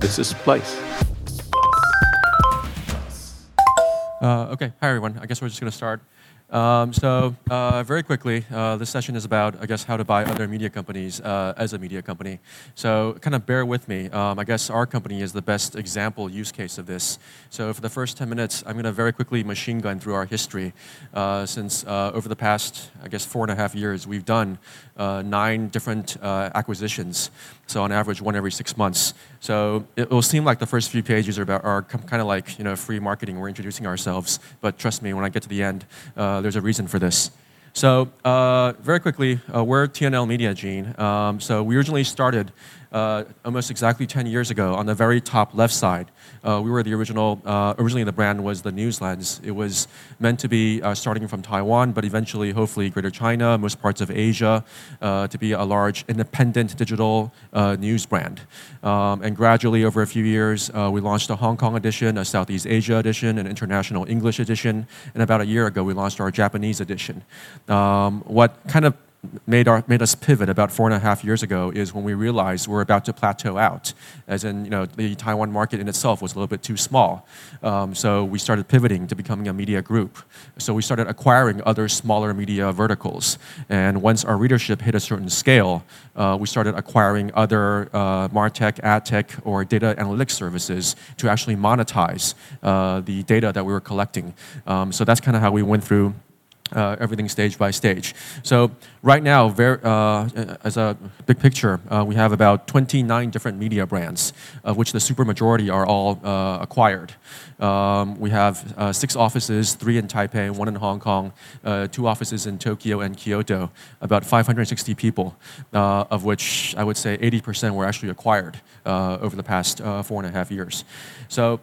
This is Place. Uh, okay, hi everyone. I guess we're just going to start. Um, so uh, very quickly, uh, this session is about, I guess, how to buy other media companies uh, as a media company. So kind of bear with me. Um, I guess our company is the best example use case of this. So for the first 10 minutes, I'm going to very quickly machine gun through our history. Uh, since uh, over the past, I guess, four and a half years, we've done uh, nine different acquisitions. So on average, one every six months. So it will seem like the first few pages are about are kind of like you know free marketing. We're introducing ourselves, but trust me, when I get to the end, there's a reason for this. So uh, very quickly, uh, we're TNL MediaGene. Um, so we originally started uh, almost exactly 10 years ago on the very top left side. Uh, we were the original, uh, originally the brand was the News Lens. It was meant to be uh, starting from Taiwan, but eventually, hopefully, Greater China, most parts of Asia, uh, to be a large independent digital uh, news brand. Um, and gradually, over a few years, we launched a Hong Kong edition, a Southeast Asia edition, an international English edition, and about a year ago, we launched our Japanese edition. Um, what kind of made, our, made us pivot about four and a half years ago is when we realized we're about to plateau out, as in you know the Taiwan market in itself was a little bit too small. Um, so we started pivoting to becoming a media group. So we started acquiring other smaller media verticals, and once our readership hit a certain scale, uh, we started acquiring other uh, martech, adtech, or data analytics services to actually monetize uh, the data that we were collecting. Um, so that's kind of how we went through uh, everything stage by stage. So right now, very, uh, as a big picture, uh, we have about 29 different media brands, of which the super majority are all uh, acquired. Um, we have uh, six offices, three in Taipei, one in Hong Kong, uh, two offices in Tokyo and Kyoto, about 560 people, of which I would say 80% were actually acquired over the past four and a half years. So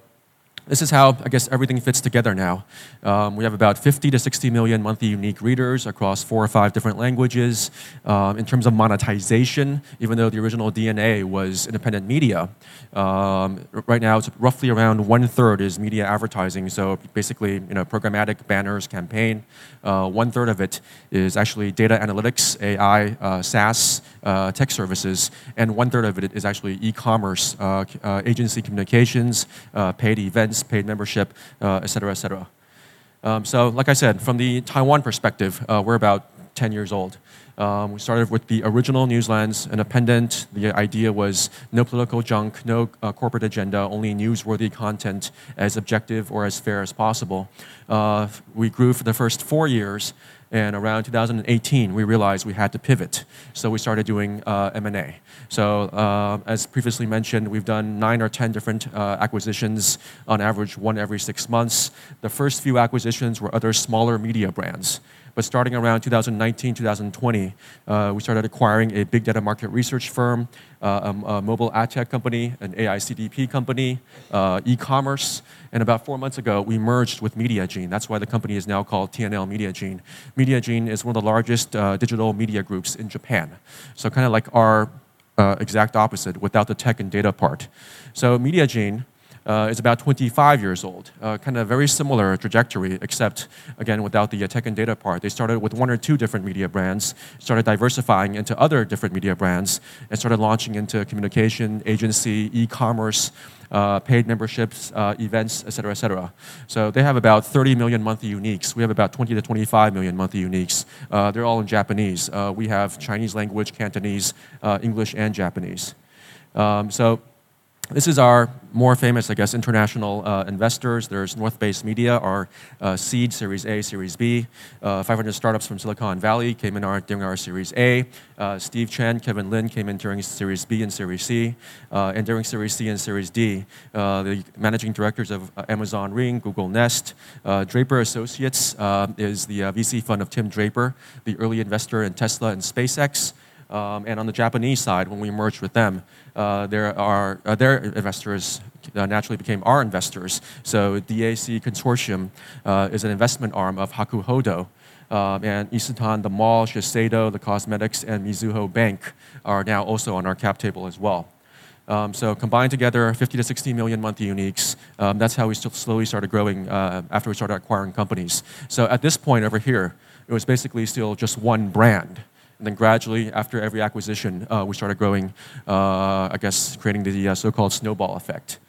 this is how, I guess, everything fits together now. Um, we have about 50 to 60 million monthly unique readers across four or five different languages. Um, in terms of monetization, even though the original DNA was independent media, um, right now it's roughly around one third is media advertising. So basically, you know, programmatic banners, campaign. Uh, one third of it is actually data analytics, AI, uh, SaaS, uh, tech services, and one third of it is actually e-commerce, uh, uh, agency communications, uh, paid events, paid membership, et cetera, et cetera. Um, so, like I said, from the Taiwan perspective, we're about 10 years old. Um, we started with the original News Lens, independent. The idea was no political junk, no uh, corporate agenda, only newsworthy content as objective or as fair as possible. Uh, we grew for the first four years and around 2018, we realized we had to pivot. So we started doing uh, M&A. So uh, as previously mentioned, we've done nine or 10 different uh, acquisitions, on average one every six months. The first few acquisitions were other smaller media brands. But starting around 2019, 2020, uh, we started acquiring a big data market research firm, uh, a, um, a, mobile ad tech company, an AI CDP company, uh, e-commerce, and about four months ago, we merged with MediaGene. That's why the company is now called TNL MediaGene. MediaGene is one of the largest uh, digital media groups in Japan. So kind of like our uh, exact opposite without the tech and data part. So MediaGene uh, is about 25 years old. Uh, kind of very similar trajectory, except again without the uh, tech and data part. They started with one or two different media brands, started diversifying into other different media brands, and started launching into communication, agency, e-commerce. Uh, paid memberships, uh, events, et cetera, et cetera. So they have about 30 million monthly uniques. We have about 20 to 25 million monthly uniques. Uh, they're all in Japanese. Uh, we have Chinese language, Cantonese, uh, English, and Japanese. Um, so this is our more famous, I guess, international uh, investors. There's North Base Media, our uh, seed Series A, Series B. Uh, 500 startups from Silicon Valley came in our, during our Series A. Uh, Steve Chen, Kevin Lin came in during Series B and Series C. Uh, and during Series C and Series D, uh, the managing directors of Amazon Ring, Google Nest, Draper Associates is the VC fund of Tim Draper, the early investor in Tesla and SpaceX. Um, and on the Japanese side, when we merged with them, uh, there are uh, their investors uh, naturally became our investors. So DAC Consortium uh, is an investment arm of Hakuhodo. Um, and Isetan, the mall, Shiseido, the cosmetics, and Mizuho Bank are now also on our cap table as well. Um, so combined together, 50 to 60 million monthly uniques. Um, that's how we slowly started growing uh, after we started acquiring companies. So at this point over here, it was basically still just one brand. And then gradually, after every acquisition, uh, we started growing, uh, I guess, creating the uh, so called snowball effect.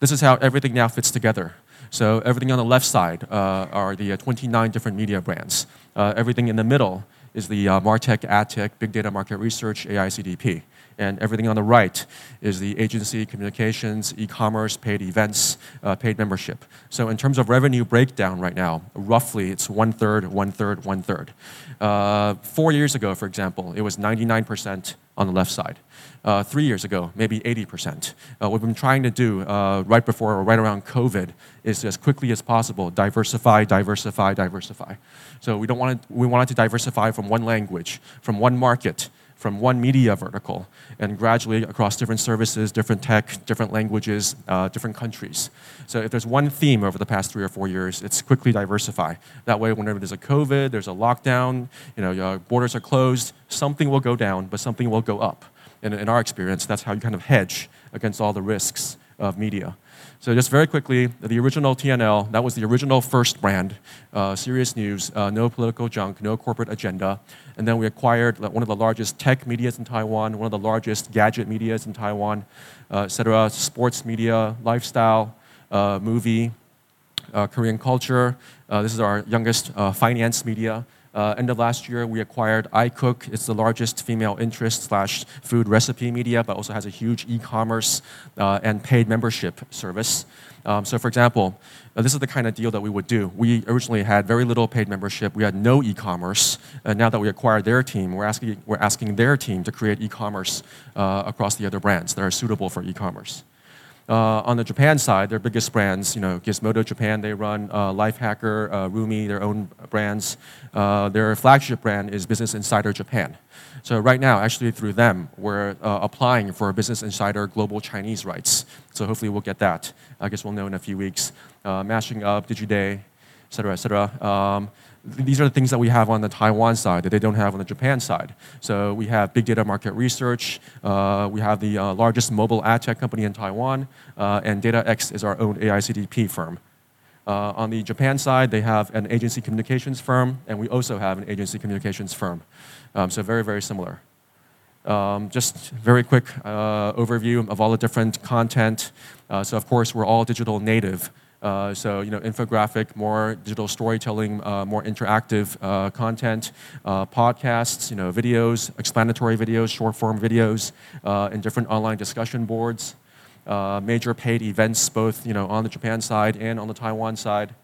This is how everything now fits together. So, everything on the left side uh, are the uh, 29 different media brands. everything in the middle is the uh, Martech, AdTech, Big Data Market Research, AI CDP. And everything on the right is the agency, communications, e-commerce, paid events, uh, paid membership. So in terms of revenue breakdown right now, roughly it's one third, one third, one third. Uh, four years ago, for example, it was 99% on the left side. Uh, three years ago, maybe 80%. Uh, what we've been trying to do uh, right before or right around COVID is as quickly as possible diversify, diversify, diversify. So we don't want to, we wanted to diversify from one language, from one market, from one media vertical and gradually across different services, different tech, different languages, uh, different countries. So if there's one theme over the past three or four years, it's quickly diversify. That way, whenever there's a COVID, there's a lockdown, you know, your borders are closed, something will go down, but something will go up. And in our experience, that's how you kind of hedge against all the risks of media. So just very quickly, the original TNL, that was the original first brand, uh, serious news, uh, no political junk, no corporate agenda. And then we acquired one of the largest tech medias in Taiwan, one of the largest gadget medias in Taiwan, uh, et cetera, sports media, lifestyle, uh, movie, uh, Korean culture. Uh, this is our youngest finance media. Uh, end of last year, we acquired iCook. It's the largest female interest slash food recipe media, but also has a huge e-commerce uh, and paid membership service. Um, so, for example, uh, this is the kind of deal that we would do. We originally had very little paid membership. We had no e-commerce. And now that we acquired their team, we're asking, we're asking their team to create e-commerce uh, across the other brands that are suitable for e-commerce. Uh, on the Japan side, their biggest brands, you know, Gizmodo Japan, they run uh, Lifehacker, uh, roomie, their own brands. Uh, their flagship brand is Business Insider Japan. So right now, actually through them, we're uh, applying for Business Insider Global Chinese rights. So hopefully we'll get that. I guess we'll know in a few weeks. Uh, mashing up, Digiday, et cetera, et cetera. Um, these are the things that we have on the Taiwan side that they don't have on the Japan side. So we have big data market research. Uh, we have the uh, largest mobile ad tech company in Taiwan, uh, and DataX is our own AI CDP firm. Uh, on the Japan side, they have an agency communications firm, and we also have an agency communications firm. Um, so very, very similar. Um, just very quick uh, overview of all the different content. Uh, so of course, we're all digital native. Uh, so you know, infographic, more digital storytelling, uh, more interactive uh, content, uh, podcasts, you know, videos, explanatory videos, short form videos, uh, and different online discussion boards. major paid events, both you know, on the Japan side and on the Taiwan side.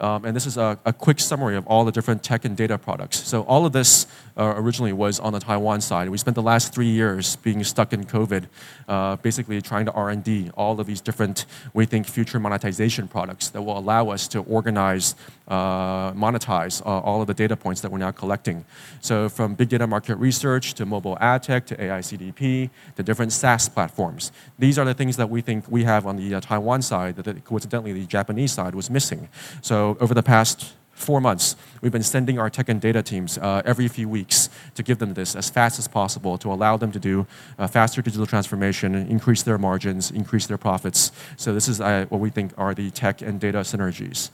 Um, and this is a, a, quick summary of all the different tech and data products. So all of this uh, originally was on the Taiwan side. We spent the last three years being stuck in COVID, uh, basically trying to R&D all of these different, we think, future monetization products that will allow us to organize, uh, monetize uh, all of the data points that we're now collecting. So from big data market research to mobile ad tech to AI CDP to different SaaS platforms. These are the things that we think we have on the uh, Taiwan side that coincidentally the Japanese side was missing. So over the past four months, we've been sending our tech and data teams uh, every few weeks to give them this as fast as possible to allow them to do uh, faster digital transformation, increase their margins, increase their profits. So this is uh, what we think are the tech and data synergies.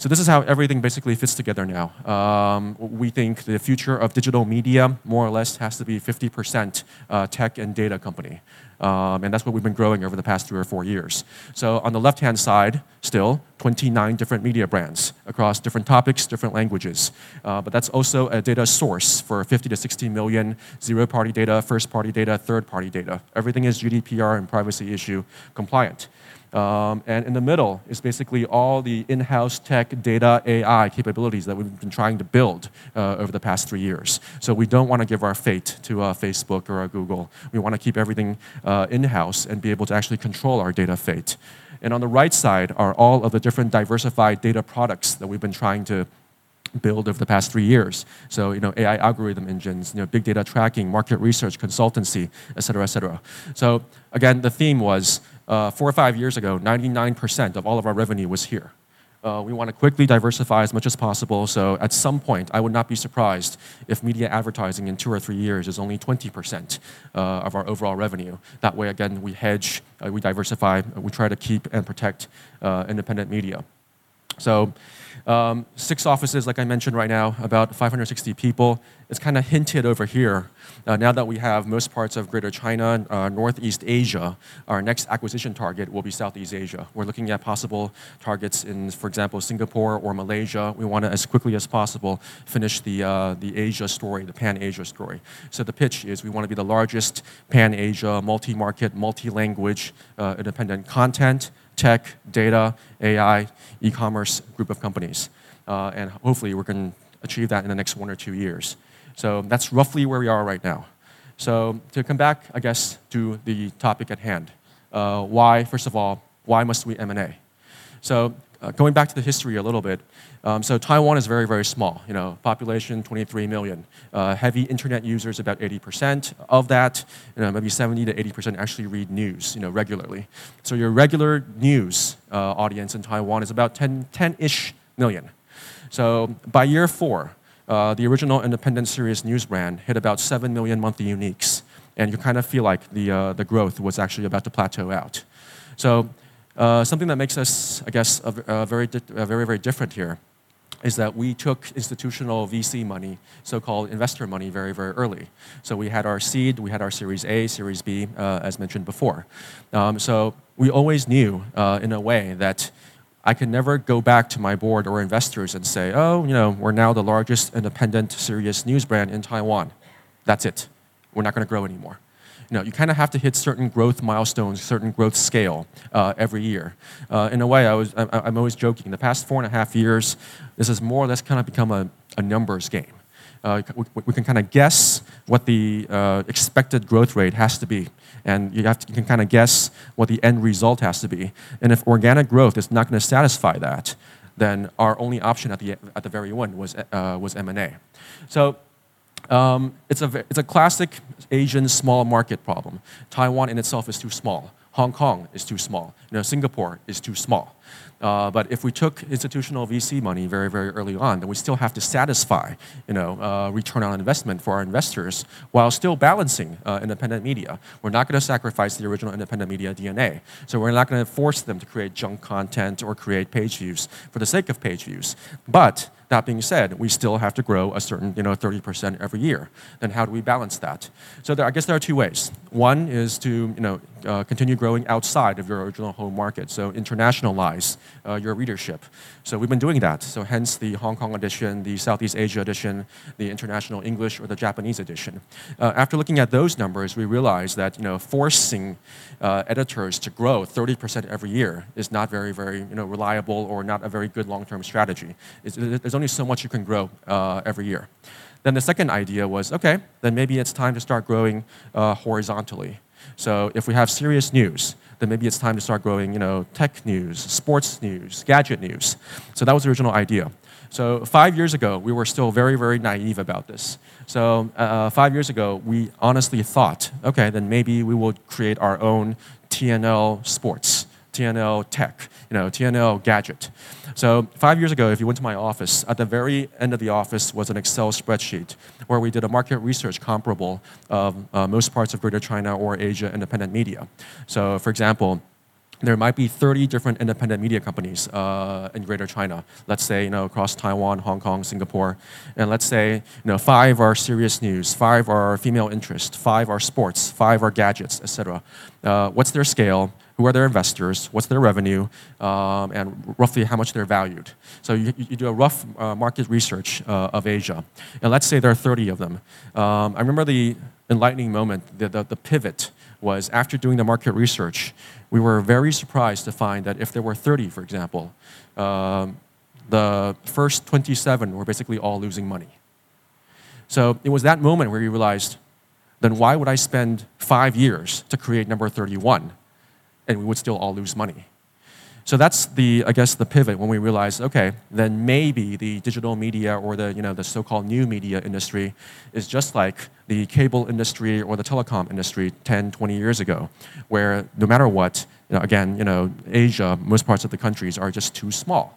So this is how everything basically fits together now. Um, we think the future of digital media more or less has to be 50% uh, tech and data company. Um, and that's what we've been growing over the past three or four years. So on the left-hand side, still 29 different media brands across different topics, different languages. Uh, but that's also a data source for 50 to 60 million zero-party data, first-party data, third-party data. Everything is GDPR and privacy issue compliant. Um, and in the middle is basically all the in-house tech, data, AI capabilities that we've been trying to build uh, over the past three years. So we don't want to give our fate to uh, Facebook or Google. We want to keep everything uh, in-house and be able to actually control our data fate. And on the right side are all of the different diversified data products that we've been trying to build over the past three years. So, you know, AI algorithm engines, you know, big data tracking, market research, consultancy, et cetera, et cetera. So, again, the theme was uh, four or five years ago, 99% of all of our revenue was here. Uh, we want to quickly diversify as much as possible. So at some point, I would not be surprised if media advertising in two or three years is only 20% uh, of our overall revenue. That way, again, we hedge, uh, we diversify, we try to keep and protect uh, independent media. So um, six offices, like I mentioned right now, about 560 people. It's kind of hinted over here. Uh, now that we have most parts of Greater China, uh, Northeast Asia, our next acquisition target will be Southeast Asia. We're looking at possible targets in, for example, Singapore or Malaysia. We want to, as quickly as possible, finish the, uh, the Asia story, the Pan-Asia story. So the pitch is we want to be the largest Pan-Asia, multi-market, multi-language, uh, independent content, tech, data, AI, e-commerce group of companies. Uh, and hopefully we can achieve that in the next one or two years. So that's roughly where we are right now. So to come back, I guess, to the topic at hand. Uh, why, first of all, why must we M&A? So uh, going back to the history a little bit, um, so Taiwan is very, very small. You know, population 23 million. Uh, heavy internet users, about 80%. Of that, you know, maybe 70 to 80% actually read news, you know, regularly. So your regular news uh, audience in Taiwan is about 10, 10-ish million. So by year four, uh, the original independent serious news brand hit about 7 million monthly uniques. And you kind of feel like the, uh, the growth was actually about to plateau out. So uh, something that makes us, I guess, very, very, very different here is that we took institutional VC money, so-called investor money, very, very early. So we had our seed, we had our Series A, Series B, uh, as mentioned before. Um, so we always knew, uh, in a way, that I can never go back to my board or investors and say, oh, you know, we're now the largest independent serious news brand in Taiwan. That's it. We're not going to grow anymore. You know, you kind of have to hit certain growth milestones, certain growth scale uh, every year. Uh, in a way, I was, I, am always joking. The past four and a half years, this has more or less kind of become a, a numbers game. Uh, we, we, can kind of guess what the uh, expected growth rate has to be and you, have to, you can kind of guess what the end result has to be. And if organic growth is not going to satisfy that, then our only option at the, at the very end was, uh, was M&A. So um, it's, a, it's a classic Asian small market problem. Taiwan in itself is too small. Hong Kong is too small. You know, Singapore is too small. Uh, but if we took institutional VC money very, very early on, then we still have to satisfy, you know, uh, return on investment for our investors while still balancing uh, independent media. We're not going to sacrifice the original independent media DNA. So we're not going to force them to create junk content or create page views for the sake of page views. But that being said, we still have to grow a certain, you know, 30% every year. Then how do we balance that? So there, I guess there are two ways. One is to, you know, uh, continue growing outside of your original home market, so internationalize uh, your readership. So we've been doing that. So hence the Hong Kong edition, the Southeast Asia edition, the international English or the Japanese edition. Uh, after looking at those numbers, we realized that you know forcing uh, editors to grow 30% every year is not very, very you know reliable or not a very good long-term strategy. It's, only so much you can grow uh, every year. Then the second idea was okay, then maybe it's time to start growing uh, horizontally. So if we have serious news, then maybe it's time to start growing, you know, tech news, sports news, gadget news. So that was the original idea. So five years ago, we were still very, very naive about this. So uh, five years ago, we honestly thought, okay, then maybe we will create our own TNL Sports, TNL Tech, you know, TNL Gadget. So five years ago, if you went to my office, at the very end of the office was an Excel spreadsheet where we did a market research comparable of uh, most parts of Greater China or Asia independent media. So for example, there might be 30 different independent media companies uh, in Greater China. Let's say you know across Taiwan, Hong Kong, Singapore, and let's say you know five are serious news, five are female interest, five are sports, five are gadgets, etc. Uh, what's their scale? Who are their investors? What's their revenue? Um, and roughly how much they're valued. So you, you do a rough uh, market research uh, of Asia, and let's say there are 30 of them. Um, I remember the enlightening moment, the, the, the pivot was after doing the market research, we were very surprised to find that if there were 30, for example, um, the first 27 were basically all losing money. So it was that moment where we realized, then why would I spend five years to create number 31 and we would still all lose money? So that's the, I guess, the pivot when we realized, okay, then maybe the digital media or the, you know, the so-called new media industry is just like the cable industry or the telecom industry 10, 20 years ago, where no matter what, you know, again, you know, Asia, most parts of the countries are just too small.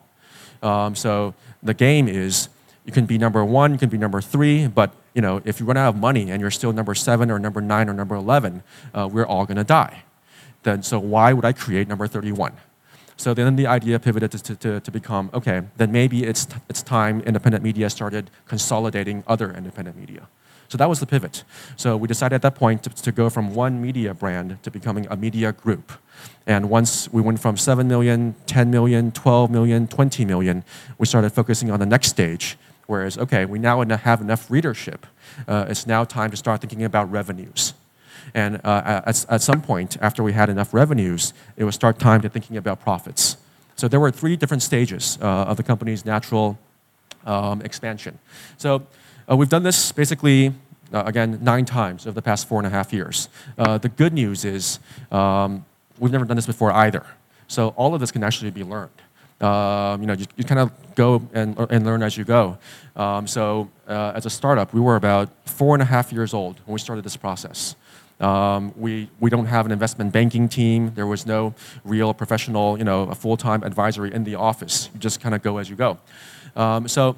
Um, so the game is you can be number one, you can be number three, but you know, if you run out of money and you're still number seven or number nine or number 11, uh, we're all going to die. Then, so why would I create number 31? So then the idea pivoted to, to, to become okay, then maybe it's, it's time independent media started consolidating other independent media. So that was the pivot. So we decided at that point to, to, go from one media brand to becoming a media group. And once we went from 7 million, 10 million, 12 million, 20 million, we started focusing on the next stage. Whereas, okay, we now have enough readership. Uh, it's now time to start thinking about revenues. And uh, at, at some point, after we had enough revenues, it was start time to thinking about profits. So there were three different stages uh, of the company's natural um, expansion. So uh, we've done this basically, uh, again, nine times over the past four and a half years. Uh, the good news is um, we've never done this before either. So all of this can actually be learned. Um, you know, you, you kind of go and, and learn as you go. Um, so uh, as a startup, we were about four and a half years old when we started this process. Um, we, we don't have an investment banking team. There was no real professional, you know, a full-time advisory in the office. You just kind of go as you go. Um, so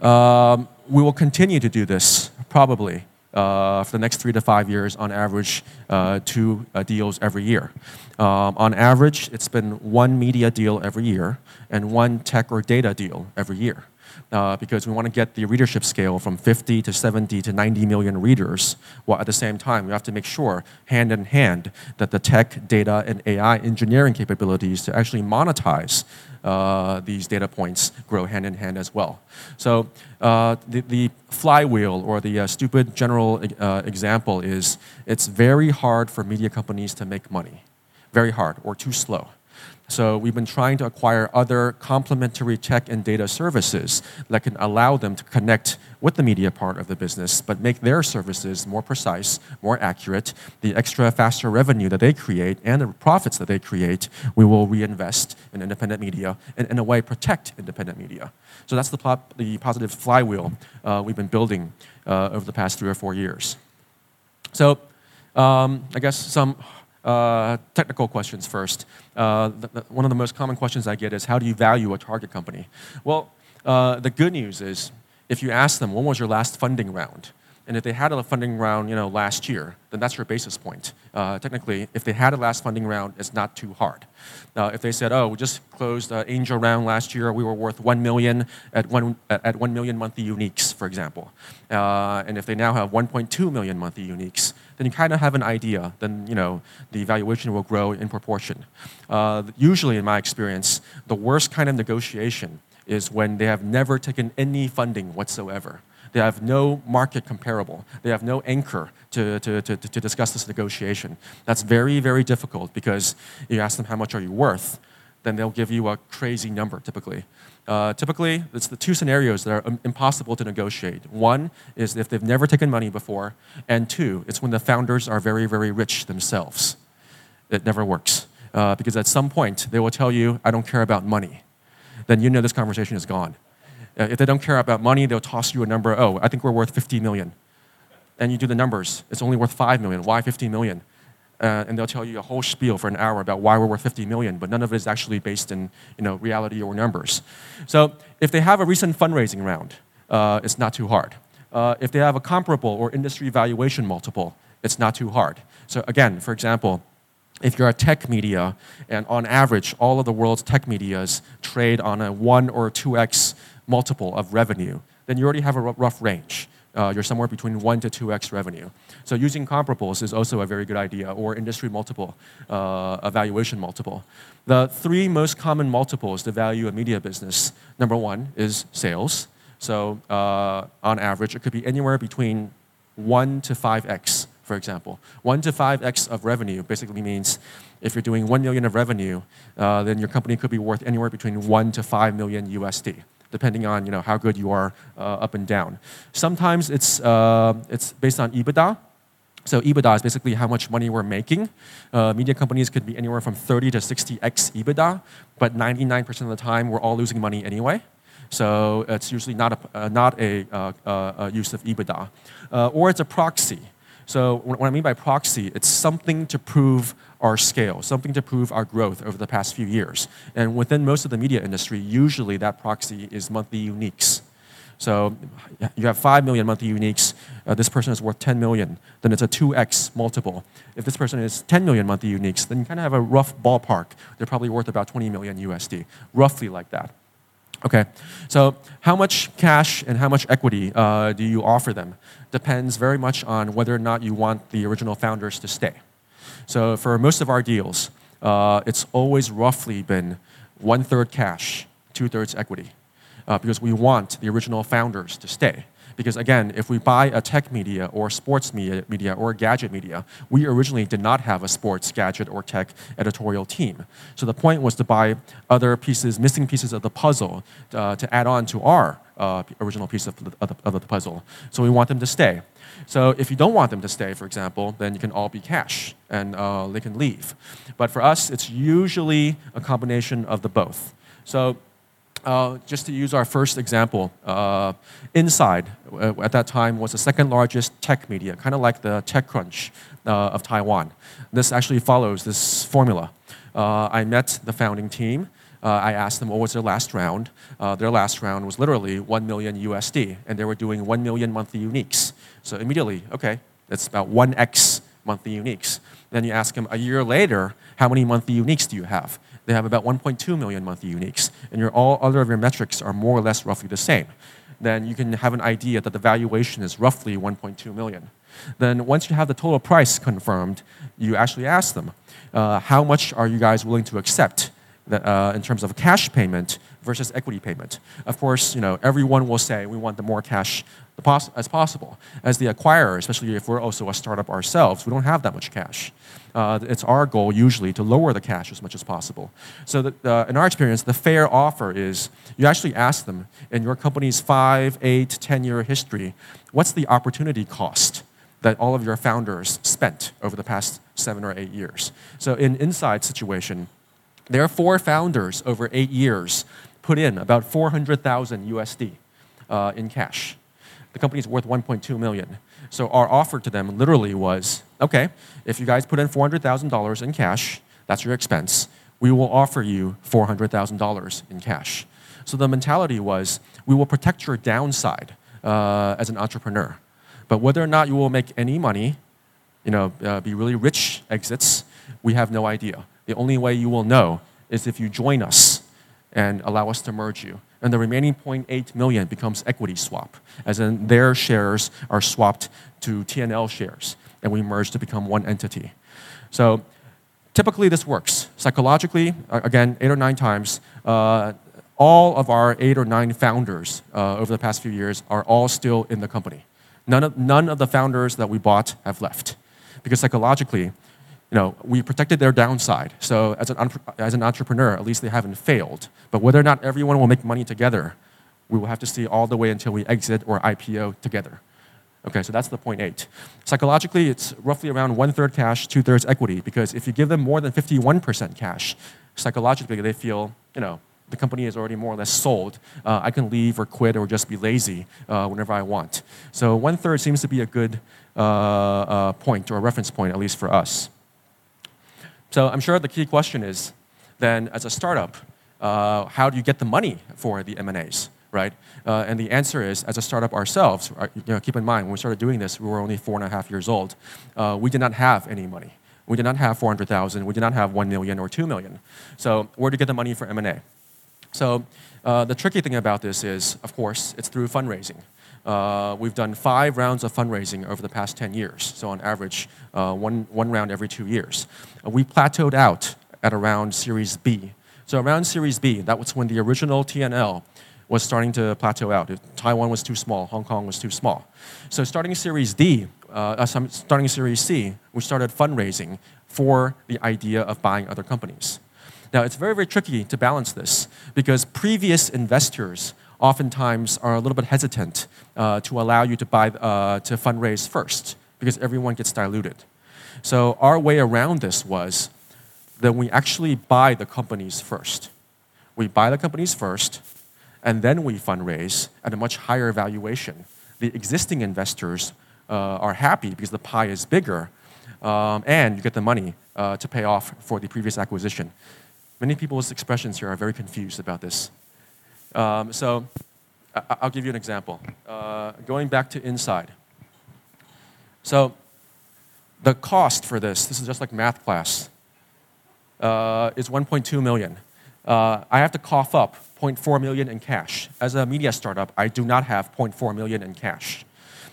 um, we will continue to do this, probably, uh, for the next three to five years, on average, uh, two uh, deals every year. Um, on average, it's been one media deal every year and one tech or data deal every year uh, because we want to get the readership scale from 50 to 70 to 90 million readers, while at the same time we have to make sure, hand in hand, that the tech, data, and AI engineering capabilities to actually monetize uh, these data points grow hand in hand as well. So uh, the, the, flywheel or the uh, stupid general uh, example is it's very hard for media companies to make money. Very hard or too slow. So we've been trying to acquire other complementary tech and data services that can allow them to connect with the media part of the business, but make their services more precise, more accurate. The extra faster revenue that they create and the profits that they create, we will reinvest in independent media and in a way protect independent media. So that's the, the positive flywheel uh, we've been building uh, over the past three or four years. So um, I guess some uh, technical questions first. Uh, the, the, one of the most common questions I get is how do you value a target company? Well, uh, the good news is if you ask them when was your last funding round, and if they had a funding round, you know, last year, then that's your basis point. Uh, technically, if they had a last funding round, it's not too hard. Uh, if they said, "Oh, we just closed an angel round last year, we were worth one million at one at one million monthly uniques, for example," and if they now have 1.2 million monthly uniques, then you kind of have an idea. Then you know the valuation will grow in proportion. Uh, usually, in my experience, the worst kind of negotiation is when they have never taken any funding whatsoever. They have no market comparable. They have no anchor to, to, to, to discuss this negotiation. That's very, very difficult because you ask them how much are you worth, then they'll give you a crazy number typically. Uh, typically, it's the two scenarios that are um, impossible to negotiate. One is if they've never taken money before, and two, it's when the founders are very, very rich themselves. It never works. Uh, because at some point, they will tell you, I don't care about money. Then you know this conversation is gone. Uh, if they don't care about money, they'll toss you a number, oh, I think we're worth 50 million. And you do the numbers, it's only worth 5 million. Why 50 million? Uh, and they'll tell you a whole spiel for an hour about why we're worth 50 million, but none of it is actually based in you know, reality or numbers. So if they have a recent fundraising round, uh, it's not too hard. Uh, if they have a comparable or industry valuation multiple, it's not too hard. So again, for example, if you're a tech media, and on average, all of the world's tech medias trade on a 1 or 2x multiple of revenue, then you already have a rough range uh, you're somewhere between 1 to 2x revenue. So using comparables is also a very good idea, or industry multiple, uh, evaluation multiple. The three most common multiples to value a media business number one is sales. So uh, on average, it could be anywhere between 1 to 5x, for example. 1 to 5x of revenue basically means if you're doing 1 million of revenue, uh, then your company could be worth anywhere between 1 to 5 million USD depending on you know, how good you are uh, up and down. Sometimes it's, uh, it's based on EBITDA. So EBITDA is basically how much money we're making. Uh, media companies could be anywhere from 30 to 60x EBITDA, but 99% of the time we're all losing money anyway. So it's usually not a, uh, not a, uh, uh, use of EBITDA. or it's a proxy. So what I mean by proxy, it's something to prove our scale, something to prove our growth over the past few years. And within most of the media industry, usually that proxy is monthly uniques. So you have 5 million monthly uniques, uh, this person is worth 10 million, then it's a 2x multiple. If this person is 10 million monthly uniques, then you kind of have a rough ballpark. They're probably worth about 20 million USD, roughly like that. Okay, so how much cash and how much equity uh, do you offer them? Depends very much on whether or not you want the original founders to stay. So for most of our deals, uh, it's always roughly been one third cash, two thirds equity, uh, because we want the original founders to stay. Because again, if we buy a tech media or sports media, media or gadget media, we originally did not have a sports, gadget, or tech editorial team. So the point was to buy other pieces, missing pieces of the puzzle uh, to add on to our uh, original piece of the, of, the, of the puzzle. So we want them to stay. So if you don't want them to stay, for example, then you can all be cash and uh, they can leave. But for us, it's usually a combination of the both. So uh, just to use our first example, uh, Inside uh, at that time was the second largest tech media, kind of like the TechCrunch uh, of Taiwan. This actually follows this formula. Uh, I met the founding team. I asked them what was their last round. their last round was literally 1 million USD, and they were doing 1 million monthly uniques. So immediately, okay, that's about 1x monthly uniques. Then you ask them a year later, how many monthly uniques do you have? They have about 1.2 million monthly uniques, and your, all other of your metrics are more or less roughly the same, then you can have an idea that the valuation is roughly 1.2 million. Then once you have the total price confirmed, you actually ask them, uh, how much are you guys willing to accept that, uh, in terms of cash payment versus equity payment? Of course, you know, everyone will say we want the more cash as possible. As the acquirer, especially if we're also a startup ourselves, we don't have that much cash. Uh, it's our goal usually to lower the cash as much as possible. So that, uh, in our experience, the fair offer is you actually ask them in your company's five, eight, 10 year history, what's the opportunity cost that all of your founders spent over the past seven or eight years? So in inside situation, there are four founders over eight years put in about 400,000 USD uh, in cash. The company is worth 1.2 million. So our offer to them literally was, okay, if you guys put in $400,000 in cash, that's your expense. We will offer you $400,000 in cash. So the mentality was, we will protect your downside uh, as an entrepreneur. But whether or not you will make any money, you know, uh, be really rich exits, we have no idea. The only way you will know is if you join us and allow us to merge you and the remaining 0.8 million becomes equity swap, as in their shares are swapped to TNL shares, and we merge to become one entity. So typically this works. Psychologically, again, eight or nine times, uh, all of our eight or nine founders uh, over the past few years are all still in the company. None of, none of the founders that we bought have left. Because psychologically, you know, we protected their downside. So as an, as an entrepreneur, at least they haven't failed. But whether or not everyone will make money together, we will have to see all the way until we exit or IPO together. Okay, so that's the point eight. Psychologically, it's roughly around one third cash, two thirds equity, because if you give them more than 51% cash, psychologically they feel, you know, the company is already more or less sold. Uh, I can leave or quit or just be lazy uh, whenever I want. So one third seems to be a good uh, uh point or a reference point, at least for us. So I'm sure the key question is then, as a startup, uh, how do you get the money for the M&As, right? Uh, and the answer is, as a startup ourselves, you know, keep in mind, when we started doing this, we were only four and a half years old. Uh, we did not have any money. We did not have 400,000. We did not have 1 million or 2 million. So where to get the money for M&A? So uh, the tricky thing about this is, of course, it's through fundraising. Uh, we've done five rounds of fundraising over the past 10 years, so on average, uh, one, one round every two years. Uh, we plateaued out at around Series B. So around Series B, that was when the original TNL was starting to plateau out. Taiwan was too small, Hong Kong was too small. So starting Series D, uh, uh starting Series C, we started fundraising for the idea of buying other companies. Now, it's very, very tricky to balance this because previous investors oftentimes are a little bit hesitant uh, to allow you to buy uh, to fundraise first because everyone gets diluted. So our way around this was that we actually buy the companies first. We buy the companies first, and then we fundraise at a much higher valuation. The existing investors uh, are happy because the pie is bigger, um, and you get the money uh, to pay off for the previous acquisition. Many people's expressions here are very confused about this. Um, so I- I'll give you an example. Uh, going back to Inside. So the cost for this, this is just like math class, uh, is 1.2 million. Uh, I have to cough up 0.4 million in cash. As a media startup, I do not have 0.4 million in cash.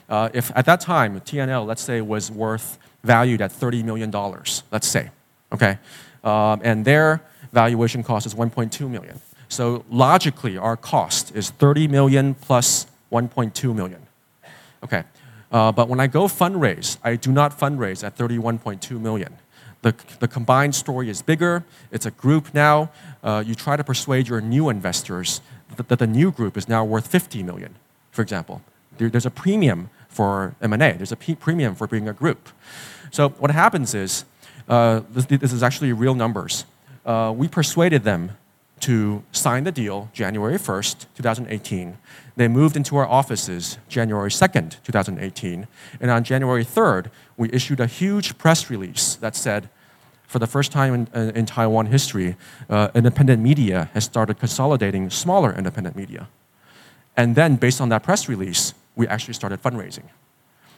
Uh, if at that time TNL, let's say, was worth valued at 30 million dollars, let's say, okay, um, and their valuation cost is 1.2 million. So logically, our cost is 30 million plus 1.2 million. Okay, uh, but when I go fundraise, I do not fundraise at 31.2 million. The, the combined story is bigger, it's a group now. Uh, you try to persuade your new investors that, that, the new group is now worth 50 million, for example. There, there's a premium for M&A, there's a premium for being a group. So what happens is, uh, this, this, is actually real numbers. Uh, we persuaded them to sign the deal January 1st, 2018. They moved into our offices January 2nd, 2018. And on January 3rd, we issued a huge press release that said, for the first time in, uh, in Taiwan history, uh, independent media has started consolidating smaller independent media. And then, based on that press release, we actually started fundraising.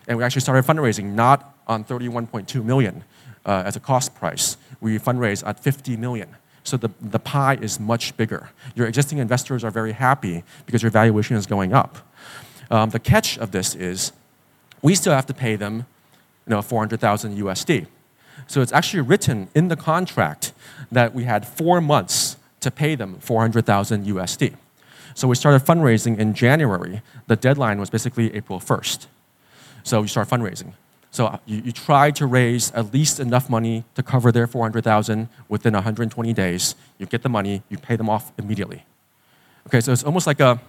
And we actually started fundraising not on 31.2 million uh, as a cost price. We fundraised at 50 million. So the, the pie is much bigger. Your existing investors are very happy because your valuation is going up. Um, the catch of this is we still have to pay them you know, 400,000 USD. So it's actually written in the contract that we had four months to pay them 400,000 USD. So we started fundraising in January. The deadline was basically April 1st. So we start fundraising. So uh, you, you try to raise at least enough money to cover their 400,000 within 120 days. You get the money, you pay them off immediately. Okay, so it's almost like a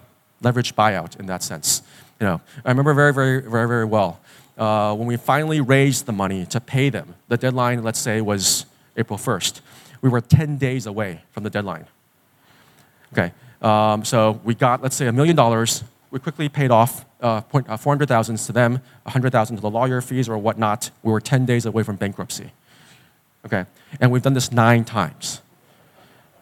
leveraged buyout in that sense. You know, I remember very, very, very, very well uh, when we finally raised the money to pay them. The deadline, let's say, was April 1st. We were 10 days away from the deadline. Okay, um, so we got, let's say, a million dollars. We quickly paid off uh, uh, 400,000 to them, 100,000 to the lawyer fees or whatnot. We were 10 days away from bankruptcy. Okay, and we've done this nine times.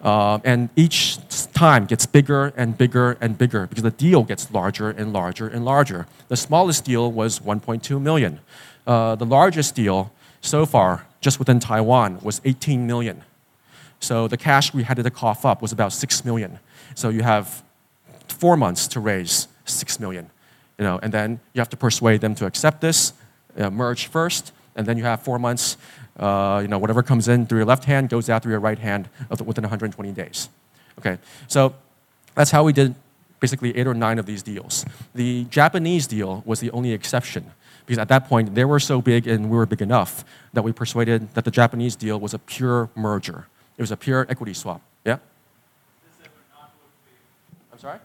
Uh, and each time gets bigger and bigger and bigger because the deal gets larger and larger and larger. The smallest deal was 1.2 million. Uh, the largest deal so far, just within Taiwan, was 18 million. So the cash we had to cough up was about 6 million. So you have four months to raise 6 million. You know, and then you have to persuade them to accept this, uh, merge first, and then you have four months. Uh, you know, whatever comes in through your left hand goes out through your right hand within 120 days. Okay, so that's how we did basically eight or nine of these deals. The Japanese deal was the only exception because at that point they were so big and we were big enough that we persuaded that the Japanese deal was a pure merger. It was a pure equity swap. Yeah. I'm sorry.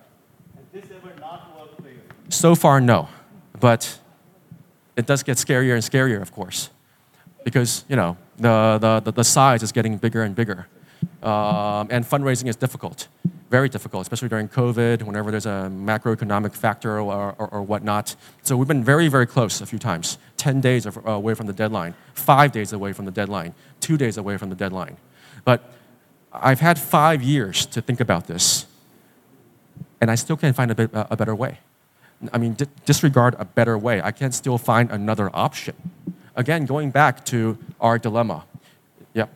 Has this ever not so far, no. But it does get scarier and scarier, of course, because you know the, the, the size is getting bigger and bigger. Um, and fundraising is difficult, very difficult, especially during COVID, whenever there's a macroeconomic factor or, or, or whatnot. So we've been very, very close a few times 10 days away from the deadline, five days away from the deadline, two days away from the deadline. But I've had five years to think about this, and I still can't find a, bit, a better way. I mean, disregard a better way. I can still find another option. Again, going back to our dilemma. Yep.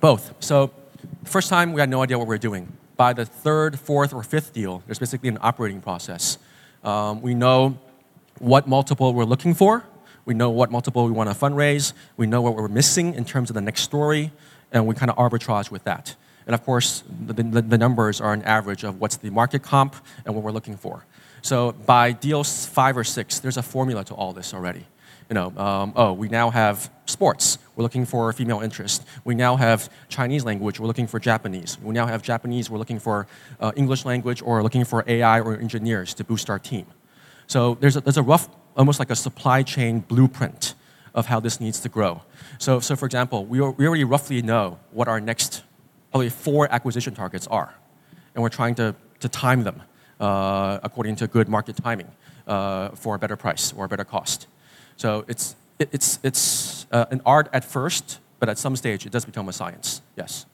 Both. So, first time we had no idea what we were doing. By the third, fourth, or fifth deal, there's basically an operating process. Um, we know what multiple we're looking for. We know what multiple we want to fundraise. We know what we're missing in terms of the next story, and we kind of arbitrage with that. And of course, the, the, numbers are an average of what's the market comp and what we're looking for. So by deal five or six, there's a formula to all this already. You know, um, oh, we now have sports. We're looking for female interest. We now have Chinese language. We're looking for Japanese. We now have Japanese. We're looking for uh, English language or looking for AI or engineers to boost our team. So there's a, there's a rough, almost like a supply chain blueprint of how this needs to grow. So, so for example, we, we already roughly know what our next probably four acquisition targets are. And we're trying to, to time them uh, according to good market timing uh, for a better price or a better cost. So it's, it, it's, it's uh, an art at first, but at some stage it does become a science, yes.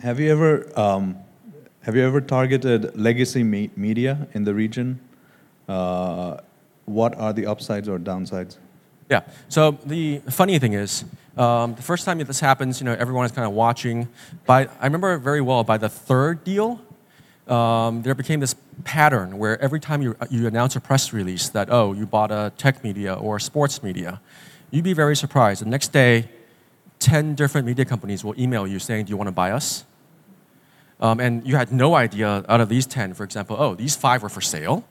Have you ever, um, have you ever targeted legacy me- media in the region? Uh, what are the upsides or downsides? Yeah. So the funny thing is, um, the first time that this happens, you know, everyone is kind of watching. By I remember very well. By the third deal, um, there became this pattern where every time you, you announce a press release that oh you bought a tech media or sports media, you'd be very surprised. The next day, ten different media companies will email you saying, "Do you want to buy us?" Um, and you had no idea out of these ten, for example, oh these five were for sale.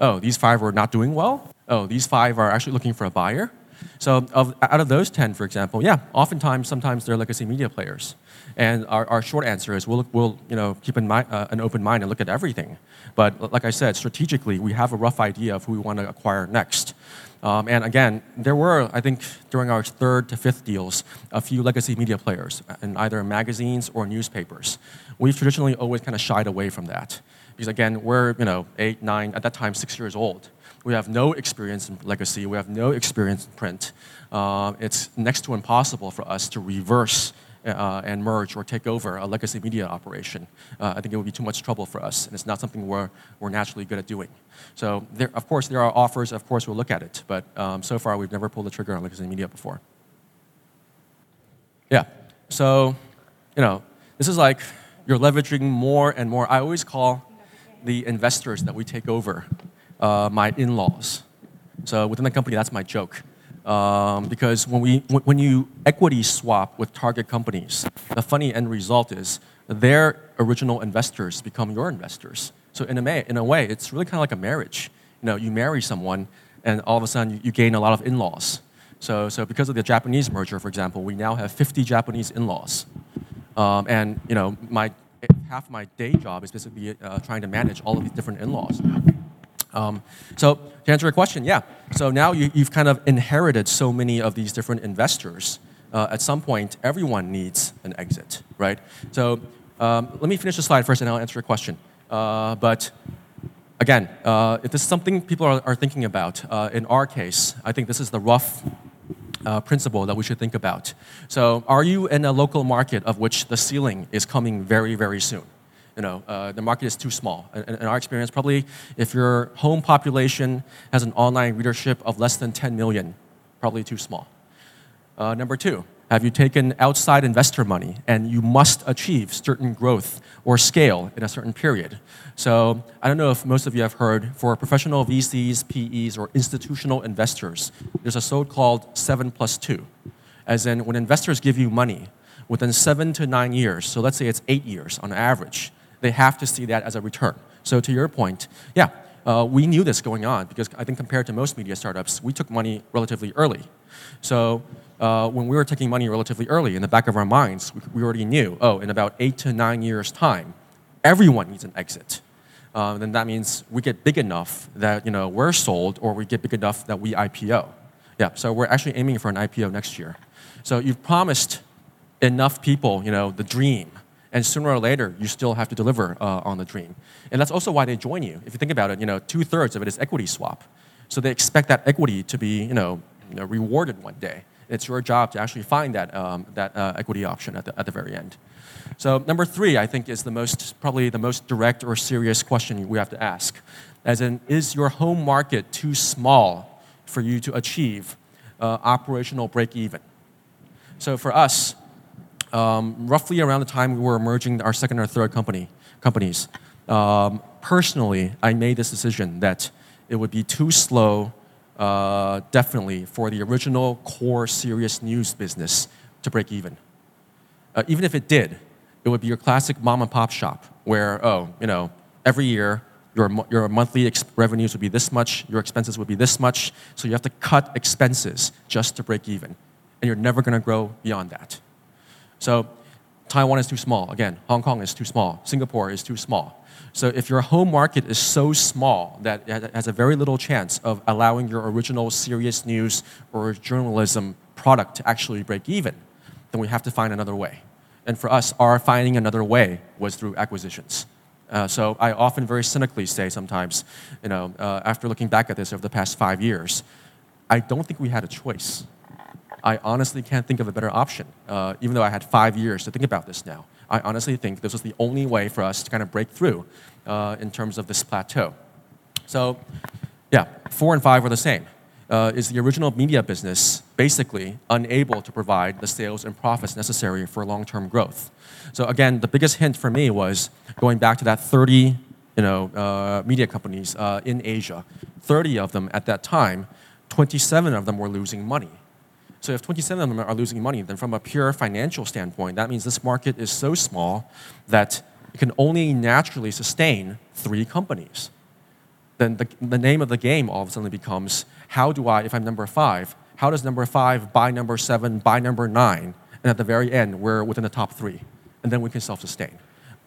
Oh these five were not doing well. Oh these five are actually looking for a buyer. So of, out of those 10, for example, yeah, oftentimes, sometimes they're legacy media players. And our, our short answer is we'll, we'll you know, keep in mind, uh, an open mind and look at everything. But like I said, strategically, we have a rough idea of who we want to acquire next. Um, and again, there were, I think, during our third to fifth deals, a few legacy media players in either magazines or newspapers. We've traditionally always kind of shied away from that. Because again, we're, you know, eight, nine, at that time, six years old. We have no experience in legacy. We have no experience in print. Uh, it's next to impossible for us to reverse uh, and merge or take over a legacy media operation. Uh, I think it would be too much trouble for us, and it's not something we're, we're naturally good at doing. So, there, of course, there are offers. Of course, we'll look at it. But um, so far, we've never pulled the trigger on legacy media before. Yeah. So, you know, this is like you're leveraging more and more. I always call the investors that we take over uh, my in-laws. So within the company, that's my joke. Um, because when, we, when you equity swap with target companies, the funny end result is their original investors become your investors. So in a, may, in a way, it's really kind of like a marriage. You know, you marry someone, and all of a sudden you, gain a lot of in-laws. So, so because of the Japanese merger, for example, we now have 50 Japanese in-laws. Um, and you know, my, half my day job is basically uh, trying to manage all of these different in-laws. Um, so to answer your question, yeah. So now you, have kind of inherited so many of these different investors. Uh, at some point, everyone needs an exit, right? So um, let me finish the slide first, and I'll answer your question. Uh, but again, uh, if this is something people are, are thinking about, uh, in our case, I think this is the rough uh, principle that we should think about. So, are you in a local market of which the ceiling is coming very, very soon? You know, uh, the market is too small. In, in, our experience, probably if your home population has an online readership of less than 10 million, probably too small. Uh, number two, have you taken outside investor money and you must achieve certain growth or scale in a certain period? So I don't know if most of you have heard for professional VCs, PEs, or institutional investors, there's a so-called seven plus two. As in, when investors give you money, within seven to nine years, so let's say it's eight years on average, they have to see that as a return. So to your point, yeah, uh, we knew this going on because I think compared to most media startups, we took money relatively early. So uh, when we were taking money relatively early, in the back of our minds, we, already knew, oh, in about eight to nine years' time, everyone needs an exit. Uh, then that means we get big enough that you know we're sold, or we get big enough that we IPO. Yeah, so we're actually aiming for an IPO next year. So you've promised enough people, you know, the dream and sooner or later you still have to deliver uh, on the dream. And that's also why they join you. If you think about it, you know, two thirds of it is equity swap, so they expect that equity to be you know, you know rewarded one day. It's your job to actually find that um, that uh, equity option at the, at the very end. So number three, I think, is the most probably the most direct or serious question we have to ask, as in, is your home market too small for you to achieve uh, operational break even? So for us, um, roughly around the time we were merging our second or third company, companies, um, personally, I made this decision that it would be too slow, uh, definitely, for the original core serious news business to break even. Uh, even if it did, it would be your classic mom and pop shop where, oh, you know, every year your, your monthly revenues would be this much, your expenses would be this much, so you have to cut expenses just to break even. And you're never going to grow beyond that. So Taiwan is too small. Again, Hong Kong is too small. Singapore is too small. So if your home market is so small that it has a very little chance of allowing your original serious news or journalism product to actually break even, then we have to find another way. And for us, our finding another way was through acquisitions. Uh, so I often very cynically say sometimes, you know, uh, after looking back at this over the past five years, I don't think we had a choice. I honestly can't think of a better option, uh, even though I had five years to think about this now. I honestly think this was the only way for us to kind of break through uh, in terms of this plateau. So, yeah, four and five were the same. Uh, is the original media business basically unable to provide the sales and profits necessary for long-term growth? So again, the biggest hint for me was going back to that 30 you know, uh, media companies uh, in Asia. 30 of them at that time, 27 of them were losing money. So if 27 of them are losing money, then from a pure financial standpoint, that means this market is so small that it can only naturally sustain three companies. Then the, the name of the game all of a sudden becomes how do I, if I'm number five, how does number five buy number seven, buy number nine? And at the very end, we're within the top three. And then we can self sustain.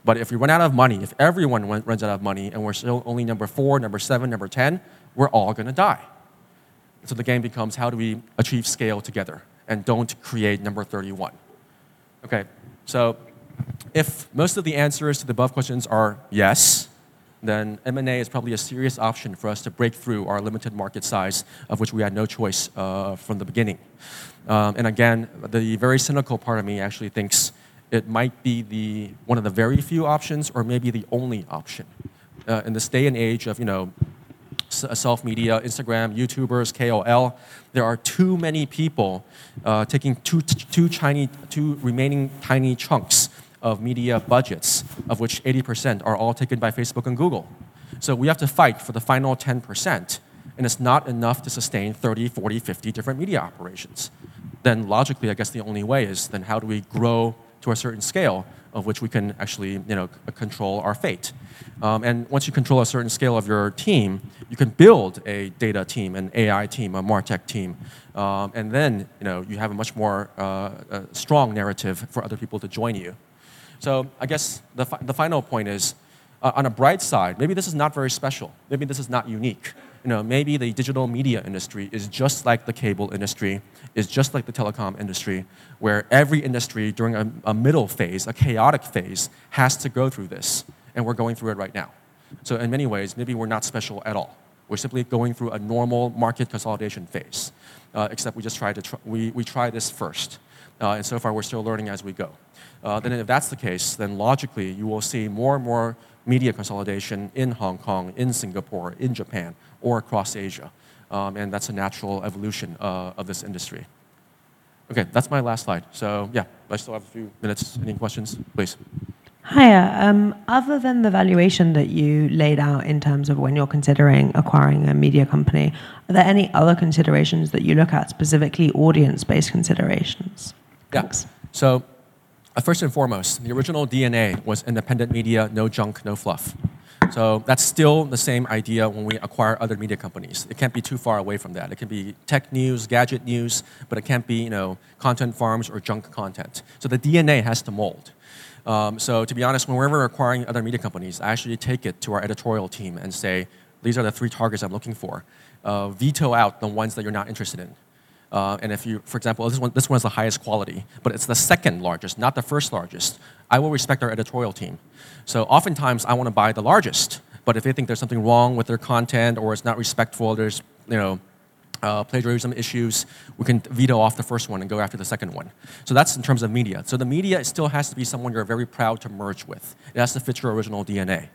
But if we run out of money, if everyone runs out of money and we're still only number four, number seven, number 10, we're all going to die. So the game becomes how do we achieve scale together and don't create number 31. Okay, so if most of the answers to the above questions are yes, then M&A is probably a serious option for us to break through our limited market size, of which we had no choice uh, from the beginning. Um, and again, the very cynical part of me actually thinks it might be the, one of the very few options or maybe the only option. Uh, in this day and age of, you know, self media, Instagram, YouTubers, KOL, there are too many people uh, taking two, two, tiny, two remaining tiny chunks of media budgets, of which 80% are all taken by Facebook and Google. So we have to fight for the final 10%, and it's not enough to sustain 30, 40, 50 different media operations. Then logically, I guess the only way is then how do we grow to a certain scale of which we can actually you know, control our fate. Um, and once you control a certain scale of your team, you can build a data team, an AI team, a MarTech team, um, and then you, know, you have a much more uh, a strong narrative for other people to join you. So I guess the, fi- the final point is, uh, on a bright side, maybe this is not very special. Maybe this is not unique. You know, maybe the digital media industry is just like the cable industry, is just like the telecom industry, where every industry during a, a middle phase, a chaotic phase, has to go through this. And we're going through it right now. So in many ways, maybe we're not special at all. We're simply going through a normal market consolidation phase, uh, except we just try to tr- we, we try this first. Uh, and so far, we're still learning as we go. Uh, then if that's the case, then logically you will see more and more media consolidation in Hong Kong, in Singapore, in Japan, or across Asia. Um, and that's a natural evolution uh, of this industry. Okay, that's my last slide. So yeah, I still have a few minutes. Any questions, please? Hiya. Um, other than the valuation that you laid out in terms of when you're considering acquiring a media company, are there any other considerations that you look at, specifically audience-based considerations? Thanks. Yeah. So uh, first and foremost, the original DNA was independent media, no junk, no fluff. So that's still the same idea when we acquire other media companies. It can't be too far away from that. It can be tech news, gadget news, but it can't be you know content farms or junk content. So the DNA has to mold. Um, so to be honest, whenever we're acquiring other media companies, I actually take it to our editorial team and say, these are the three targets I'm looking for. Uh, veto out the ones that you're not interested in. Uh, and if you, for example, this one, this one is the highest quality, but it's the second largest, not the first largest. I will respect our editorial team. So oftentimes I want to buy the largest, but if they think there's something wrong with their content or it's not respectful, there's you know uh, plagiarism issues, we can veto off the first one and go after the second one. So that's in terms of media. So the media still has to be someone you're very proud to merge with. It has to fit your original DNA.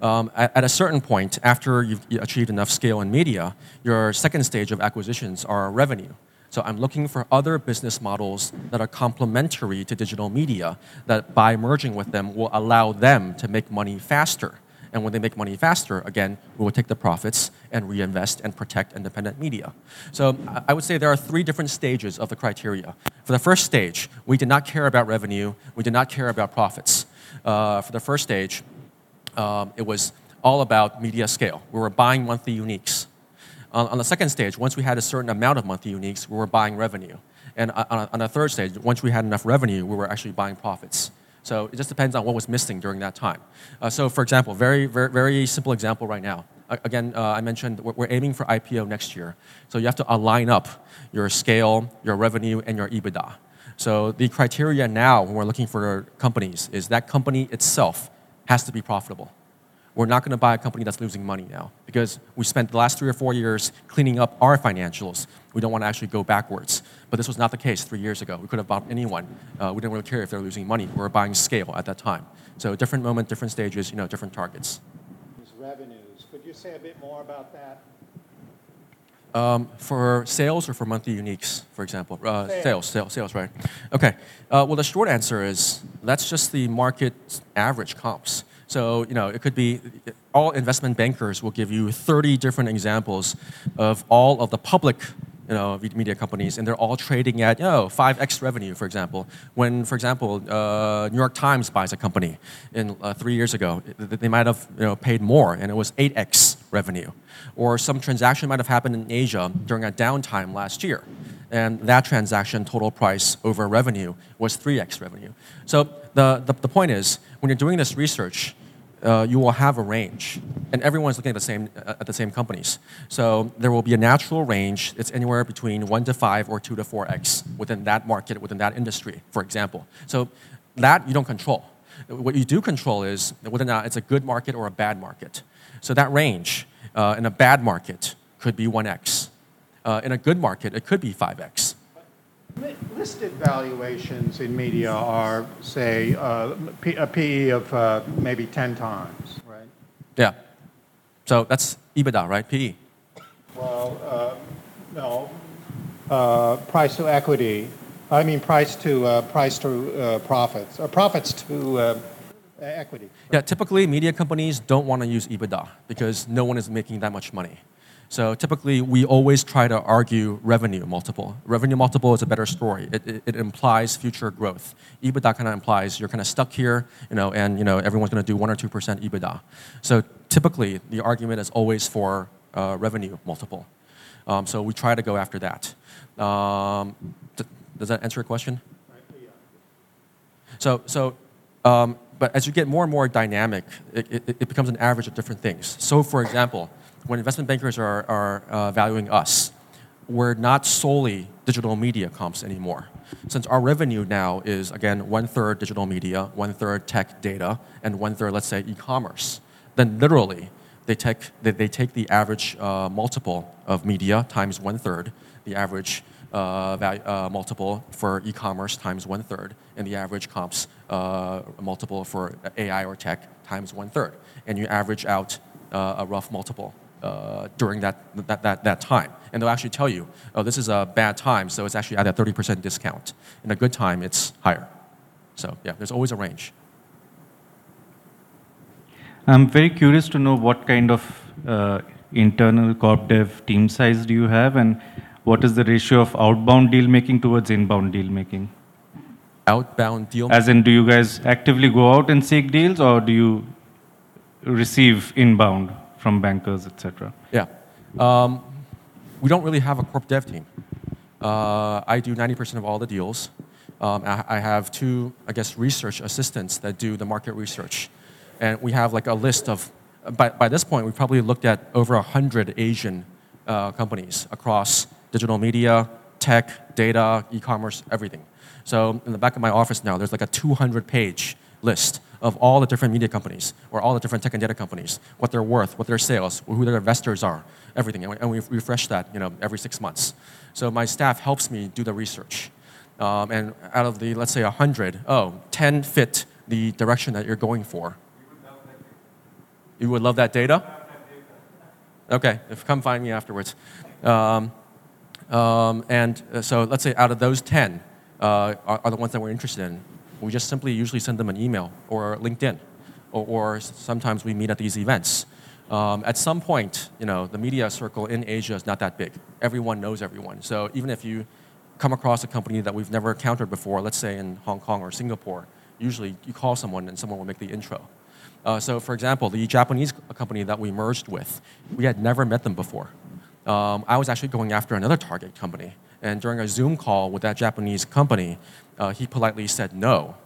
Um, at, at, a certain point, after you've achieved enough scale in media, your second stage of acquisitions are revenue. So I'm looking for other business models that are complementary to digital media that by merging with them will allow them to make money faster. And when they make money faster, again, we will take the profits and reinvest and protect independent media. So I would say there are three different stages of the criteria. For the first stage, we did not care about revenue, we did not care about profits. Uh, for the first stage, um, it was all about media scale. We were buying monthly uniques. On, on, the second stage, once we had a certain amount of monthly uniques, we were buying revenue. And on, a, on the third stage, once we had enough revenue, we were actually buying profits. So it just depends on what was missing during that time. Uh, so for example, very, very, very simple example right now. again, uh, I mentioned we're aiming for IPO next year. So you have to align up your scale, your revenue, and your EBITDA. So the criteria now when we're looking for companies is that company itself has to be profitable we're not going to buy a company that's losing money now because we spent the last three or four years cleaning up our financials. We don't want to actually go backwards. But this was not the case three years ago. We could have bought anyone. Uh, we didn't really care if they're losing money. We were buying scale at that time. So different moment, different stages, you know, different targets. Revenues. Could you say a bit more about that? Um, for sales or for monthly uniques, for example? Uh, Sales. sales, sales, sales, right. Okay. Uh, well, the short answer is that's just the market average comps. So, you know, it could be all investment bankers will give you 30 different examples of all of the public you know, media companies, and they're all trading at, you know, 5x revenue, for example. When, for example, uh, New York Times buys a company in uh, three years ago, they might have you know, paid more, and it was 8x revenue. Or some transaction might have happened in Asia during a downtime last year, and that transaction total price over revenue was 3x revenue. So the, the, the point is, when you're doing this research, uh, you will have a range, and everyone's looking at the same uh, at the same companies. So there will be a natural range. It's anywhere between one to five or two to four x within that market, within that industry, for example. So that you don't control. What you do control is whether or not it's a good market or a bad market. So that range uh, in a bad market could be one x. Uh, in a good market, it could be five x. Li- Listed valuations in media are, say, uh, P- a PE of uh, maybe 10 times, right? Yeah. So that's EBITDA, right? PE. Well, uh, no, uh, price to equity, I mean price to, uh, price to uh, profits, uh, profits to uh, equity. Yeah, typically media companies don't want to use EBITDA because no one is making that much money. So typically, we always try to argue revenue multiple. Revenue multiple is a better story. It, it, it implies future growth. EBITDA kind of implies you're kind of stuck here, you know, and you know everyone's going to do one or two percent EBITDA. So typically, the argument is always for uh, revenue multiple. Um, so we try to go after that. Um, does that answer your question? So, so um, but as you get more and more dynamic, it, it becomes an average of different things. So, for example, when investment bankers are, are uh, valuing us, we're not solely digital media comps anymore. Since our revenue now is, again, one third digital media, one third tech data, and one third, let's say, e commerce, then literally they take, they, they take the average uh, multiple of media times one third, the average uh, value, uh, multiple for e-commerce times one third, and the average comps uh, multiple for AI or tech times one third, and you average out uh, a rough multiple uh, during that, that, that, that time. And they'll actually tell you, oh, this is a bad time, so it's actually at a 30% discount. In a good time, it's higher. So yeah, there's always a range. I'm very curious to know what kind of uh, internal corp dev team size do you have, and what is the ratio of outbound deal making towards inbound deal making? Outbound deal. As in, do you guys actively go out and seek deals, or do you receive inbound from bankers, etc.? Yeah. Um, we don't really have a corp dev team. Uh, I do 90% of all the deals. Um, I, I have two, I guess, research assistants that do the market research. And we have like a list of, by, by this point, we've probably looked at over 100 Asian uh, companies across digital media, tech, data, e commerce, everything. So in the back of my office now, there's like a 200 page list of all the different media companies or all the different tech and data companies, what they're worth, what their sales, who their investors are, everything. And we, and we refresh that you know, every six months. So my staff helps me do the research. Um, and out of the, let's say, 100, oh, 10 fit the direction that you're going for. You would love that data? Okay, if come find me afterwards. Um, um, and uh, so let's say out of those 10 uh, are, are the ones that we're interested in. We just simply usually send them an email or LinkedIn, or, or sometimes we meet at these events. Um, at some point, you know, the media circle in Asia is not that big. Everyone knows everyone. So even if you come across a company that we've never encountered before, let's say in Hong Kong or Singapore, usually you call someone and someone will make the intro. Uh, so, for example, the Japanese company that we merged with, we had never met them before. Um, I was actually going after another target company. And during a Zoom call with that Japanese company, uh, he politely said no,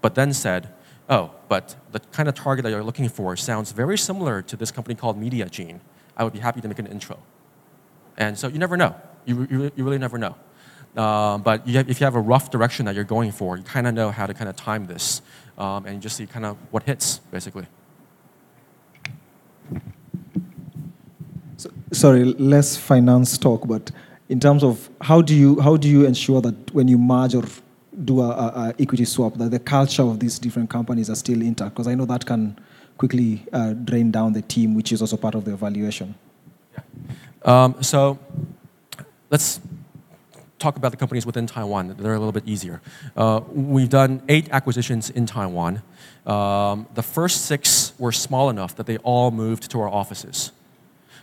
but then said, Oh, but the kind of target that you're looking for sounds very similar to this company called MediaGene. I would be happy to make an intro. And so you never know. You, you, you really never know. Um, but you have, if you have a rough direction that you're going for, you kind of know how to kind of time this, um, and just see kind of what hits, basically. So, sorry, less finance talk, but in terms of how do you how do you ensure that when you merge or do a, a, a equity swap, that the culture of these different companies are still intact? Because I know that can quickly uh, drain down the team, which is also part of the evaluation. Um, so let's talk about the companies within Taiwan. They're a little bit easier. Uh, we've done eight acquisitions in Taiwan. Um, the first six were small enough that they all moved to our offices.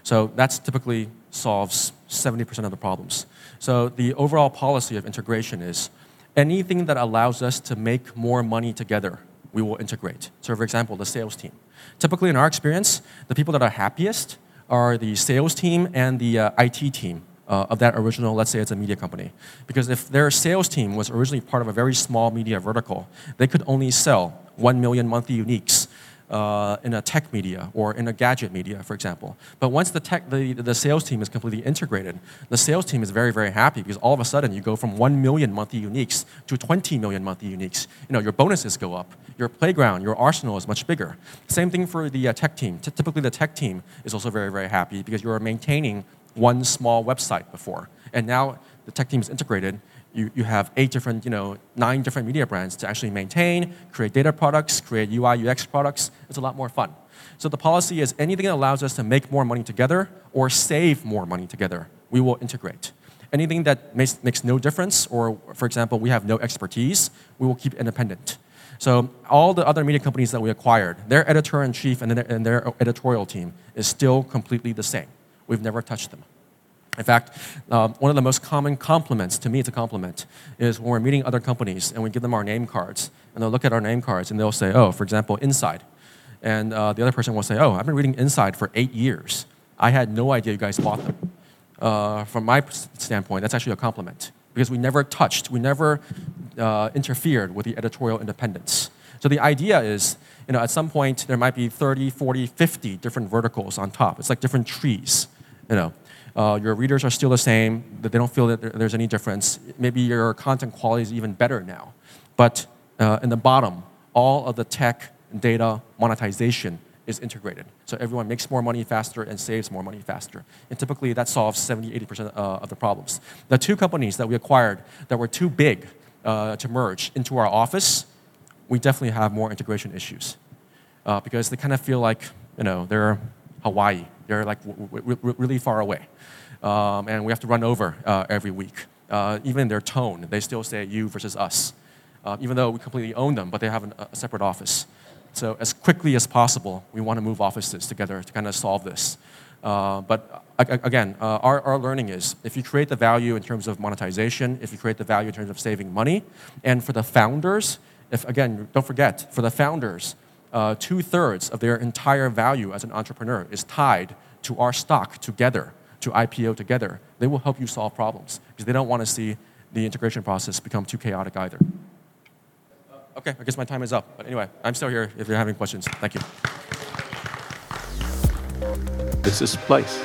So that's typically solves 70% of the problems. So the overall policy of integration is anything that allows us to make more money together, we will integrate. So for example, the sales team. Typically in our experience, the people that are happiest are the sales team and the uh, IT team uh, of that original, let's say it's a media company. Because if their sales team was originally part of a very small media vertical, they could only sell 1 million monthly uniques uh, in a tech media or in a gadget media, for example. But once the, tech, the, the sales team is completely integrated, the sales team is very, very happy because all of a sudden you go from 1 million monthly uniques to 20 million monthly uniques. You know, your bonuses go up, your playground, your arsenal is much bigger. Same thing for the uh, tech team. T typically the tech team is also very, very happy because you're maintaining one small website before. And now the tech team is integrated you, you have eight different, you know, nine different media brands to actually maintain, create data products, create UI, UX products. It's a lot more fun. So the policy is anything that allows us to make more money together or save more money together, we will integrate. Anything that makes, makes no difference, or for example, we have no expertise, we will keep independent. So all the other media companies that we acquired, their editor-in-chief and their, and their editorial team is still completely the same. We've never touched them. In fact, um, one of the most common compliments, to me it's a compliment, is when we're meeting other companies and we give them our name cards, and they'll look at our name cards and they'll say, oh, for example, Inside. And uh, the other person will say, oh, I've been reading Inside for eight years. I had no idea you guys bought them. Uh, from my standpoint, that's actually a compliment because we never touched, we never uh, interfered with the editorial independence. So the idea is, you know, at some point there might be 30, 40, 50 different verticals on top. It's like different trees, you know. Uh, your readers are still the same, that they don't feel that there's any difference. Maybe your content quality is even better now. But uh, in the bottom, all of the tech, data, monetization is integrated. So everyone makes more money faster and saves more money faster. And typically that solves 70, 80% uh, of the problems. The two companies that we acquired that were too big uh, to merge into our office, we definitely have more integration issues. Uh, because they kind of feel like, you know, they're Hawaii. They're like really far away um, and we have to run over uh, every week. Uh, even in their tone, they still say you versus us, uh, even though we completely own them, but they have an, a separate office. So as quickly as possible, we want to move offices together to kind of solve this. Uh, but again, uh, our, our learning is if you create the value in terms of monetization, if you create the value in terms of saving money, and for the founders, if again, don't forget, for the founders, uh, two thirds of their entire value as an entrepreneur is tied to our stock together to IPO together, they will help you solve problems because they don't want to see the integration process become too chaotic either. Uh, okay, I guess my time is up. But anyway, I'm still here if you're having questions. Thank you. This is Place.